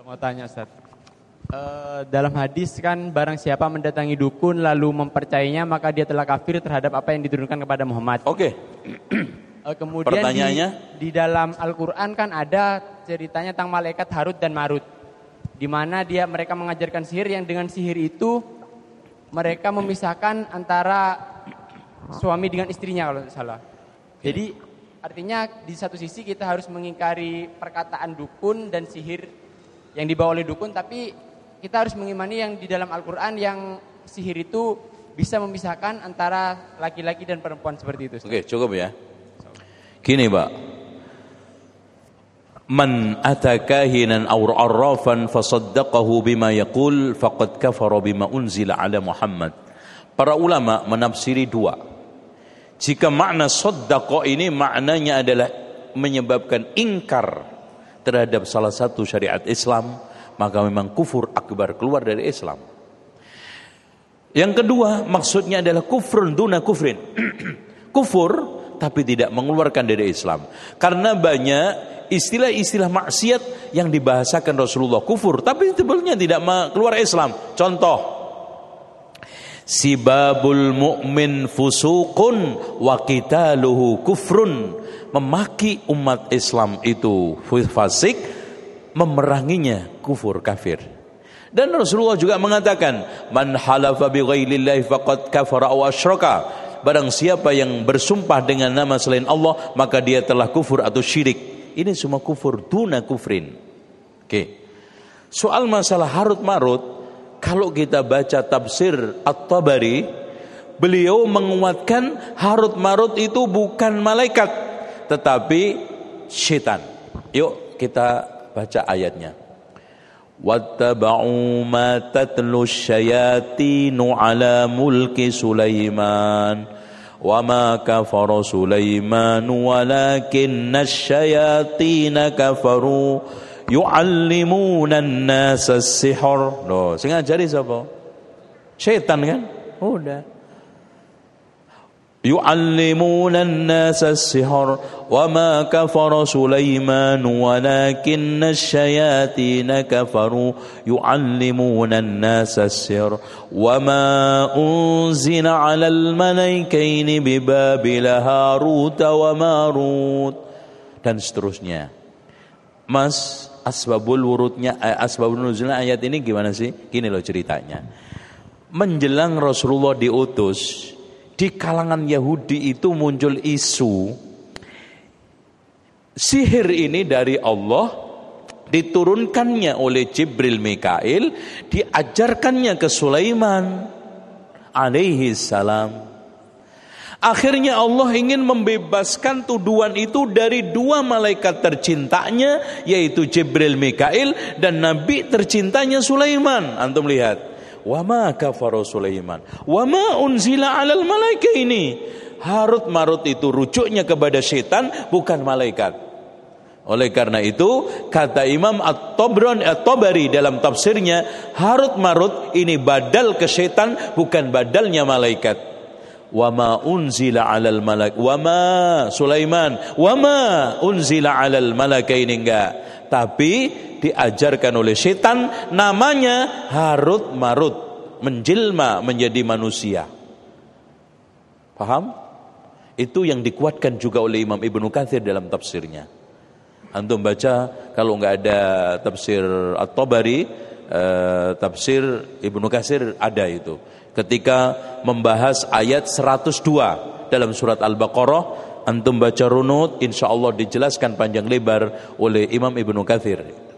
Mau tanya Ustaz. Uh, dalam hadis kan barang siapa mendatangi dukun lalu mempercayainya maka dia telah kafir terhadap apa yang diturunkan kepada Muhammad. Oke. Okay. uh, kemudian Pertanyaannya? Di, di dalam Al-Qur'an kan ada ceritanya tentang malaikat Harut dan Marut. Di mana dia mereka mengajarkan sihir yang dengan sihir itu mereka memisahkan antara suami dengan istrinya kalau tidak salah. Jadi artinya di satu sisi kita harus mengingkari perkataan dukun dan sihir yang dibawa oleh dukun tapi kita harus mengimani yang di dalam Al-Quran yang sihir itu bisa memisahkan antara laki-laki dan perempuan seperti itu. Oke, cukup ya. Gini, Pak. Man atakahinan aw arrafan fasaddaqahu bima yaqul faqad kafara bima unzila ala Muhammad. Para ulama menafsiri dua. Jika makna saddaqa ini maknanya adalah menyebabkan ingkar terhadap salah satu syariat Islam, maka memang kufur akbar keluar dari Islam. Yang kedua maksudnya adalah kufrun duna kufrin. Kufur tapi tidak mengeluarkan dari Islam. Karena banyak istilah-istilah maksiat yang dibahasakan Rasulullah kufur tapi sebenarnya tidak keluar Islam. Contoh Sibabul mu'min fusukun wa qitaluhu kufrun. Memaki umat Islam itu fasik memeranginya kufur kafir. Dan Rasulullah juga mengatakan, "Man halafa bi ghairillahi faqad kafara aw asyraka." Barang siapa yang bersumpah dengan nama selain Allah, maka dia telah kufur atau syirik. Ini semua kufur duna kufrin. Oke. Soal masalah harut marut, kalau kita baca tafsir At-Tabari, beliau menguatkan harut marut itu bukan malaikat, tetapi setan. Yuk kita baca ayatnya. Ma tatlu syayatinu ala mulki Sulaiman wa ma kafara Sulaiman walakinna syayatina kafaru yu'allimuna an-nasa as-sihr. Loh, sing ngajari sapa? Setan kan? Udah. يعلمون الناس السحر وما كفر سليمان ولكن الشياطين كفروا يعلمون الناس السحر وما أنزل على الملائكين ببابل هاروت وماروت dan seterusnya Mas asbabul wurudnya eh, asbabul nuzulnya ayat ini gimana sih? Gini loh ceritanya. Menjelang Rasulullah diutus di kalangan Yahudi itu muncul isu sihir ini dari Allah diturunkannya oleh Jibril Mikail diajarkannya ke Sulaiman alaihi salam Akhirnya Allah ingin membebaskan tuduhan itu dari dua malaikat tercintanya yaitu Jibril Mikail dan nabi tercintanya Sulaiman. Antum lihat. Wa ma kafara Sulaiman. Wa ma unzila 'alal malaika ini. Harut marut itu rujuknya kepada setan bukan malaikat. Oleh karena itu kata Imam At-Tabran At-Tabari dalam tafsirnya Harut marut ini badal ke setan bukan badalnya malaikat. Wa ma unzila 'alal malak wa ma Sulaiman wa ma unzila 'alal ini enggak. Tapi diajarkan oleh setan namanya harut marut menjelma menjadi manusia. Paham? Itu yang dikuatkan juga oleh Imam Ibnu Katsir dalam tafsirnya. Antum baca kalau nggak ada tafsir At-Tabari eh, tafsir Ibnu Katsir ada itu. Ketika membahas ayat 102 dalam surat Al-Baqarah antum baca runut insya Allah dijelaskan panjang lebar oleh Imam Ibnu Katsir